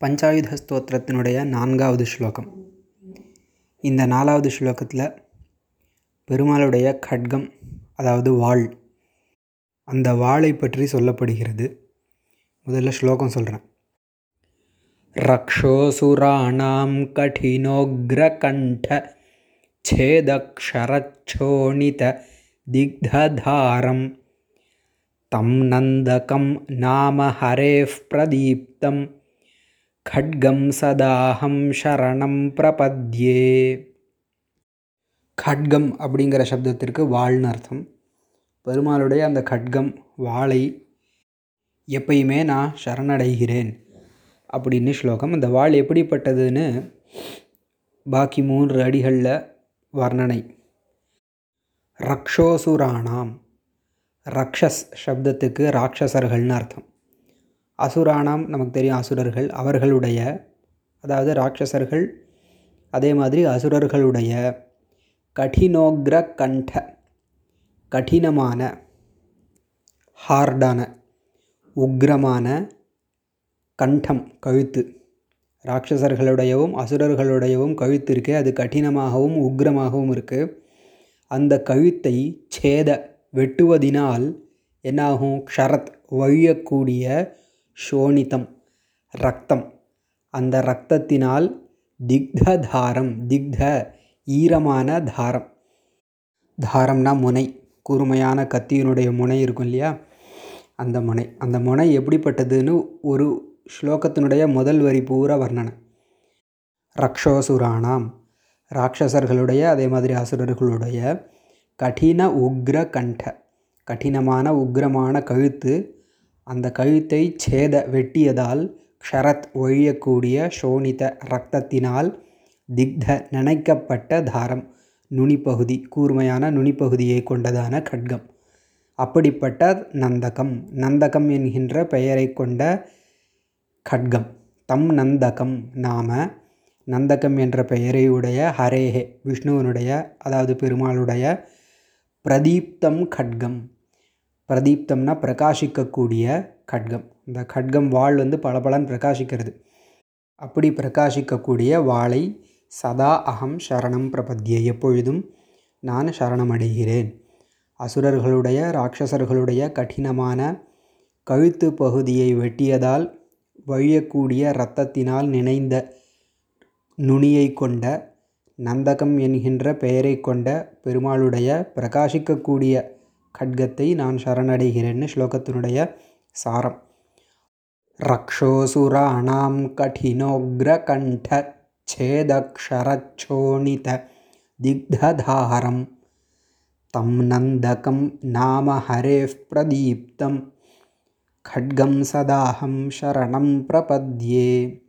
பஞ்சாயுத ஸ்தோத்திரத்தினுடைய நான்காவது ஸ்லோகம். இந்த நாலாவது ஸ்லோகத்தில் பெருமாளுடைய கட்கம் அதாவது வாள் அந்த வாளை பற்றி சொல்லப்படுகிறது. முதல்ல ஸ்லோகம் சொல்கிறேன் ரக்ஷோசுராணாம் கடினோக்ரகண்ட சேதக்ஷரச்சோணித திக்ததாரம் தம் நந்தகம் நாம ஹரேஃப் பிரதீப்தம் खड्गं சதாஹம் சரணம் பிரபத்யே கட்கம் அப்படிங்கிற சப்தத்திற்கு வாள்னு அர்த்தம். பெருமாளுடைய அந்த கட்கம் வாளை எப்பயுமே நான் சரணடைகிறேன் அப்படின்னு ஸ்லோகம். அந்த வாள் எப்படிப்பட்டதுன்னு பாக்கி மூன்று அடிகளில் வர்ணனை. ரக்ஷோசுராணாம் ரக்ஷஸ் சப்தத்துக்கு ராட்சசர்கள்னு அர்த்தம். அசுரானாம் நமக்கு தெரியும் அசுரர்கள் அவர்களுடைய அதாவது ராட்சசர்கள் அதே மாதிரி அசுரர்களுடைய கடினோக்ர கண்ட கடினமான ஹார்டான உக்ரமான கண்டம் கழுத்து. ராட்சசர்களுடையவும் அசுரர்களுடையவும் கழுத்து இருக்குது அது கடினமாகவும் உக்ரமாகவும் இருக்குது அந்த கழுத்தை சேத வெட்டுவதினால் என்னாகும்? க்ஷரத் வழியக்கூடிய சோனிதம் ரத்தம் அந்த இரத்தத்தினால் திக்த தாரம் திக்த ஈரமான தாரம். தாரம்னா முனை கூர்மையான கத்தியினுடைய முனை இருக்கும் இல்லையா? அந்த முனை. அந்த முனை எப்படிப்பட்டதுன்னு ஒரு ஸ்லோகத்தினுடைய முதல் வரி பூரா வர்ணனை. ரக்ஷோசுராணாம் ராட்சசர்களுடைய அதே மாதிரி அசுரர்களுடைய கடின உக்ர கண்ட கடினமான உக்ரமான கழுத்து அந்த கழுத்தை சேத வெட்டியதால் க்ஷரத் ஒழியக்கூடிய சோனித இரத்தத்தினால் திக்த நினைக்கப்பட்ட தாரம் நுனிப்பகுதி கூர்மையான நுனிப்பகுதியை கொண்டதான கட்கம். அப்படிப்பட்ட நந்தகம். நந்தகம் என்கின்ற பெயரை கொண்ட கட்கம். தம் நந்தகம் நாம நந்தகம் என்ற பெயரையுடைய ஹரேஹே விஷ்ணுவனுடைய அதாவது பெருமாளுடைய பிரதீப்தம் கட்கம். பிரதீப்தம்னா பிரகாசிக்கக்கூடிய கட்கம். இந்த கட்கம் வாள் வந்து பளபளன்னு பிரகாசிக்கிறது. அப்படி பிரகாசிக்கக்கூடிய வாளை சதா அகம் சரணம் பிரபத்திய எப்பொழுதும் நான் சரணமடைகிறேன். அசுரர்களுடைய ராட்சசர்களுடைய கடினமான கழுத்து பகுதியை வெட்டியதால் வழியக்கூடிய இரத்தத்தினால் நினைந்த நுனியை கொண்ட நந்தகம் என்கின்ற பெயரை கொண்ட பெருமாளுடைய பிரகாசிக்கக்கூடிய கட்கத்தை நான் சரணடைகிறேன்னு ஸ்லோகத்தினுடைய சாரம் ரக்ஷோசுராணாம் கடினோக்ரகண்ட छेदक्षरच्छोणित दिग्धधारं तं नन्दकं नाम हरेः प्रदीप्तं खड्गं सदाहं शरणं प्रपद्ये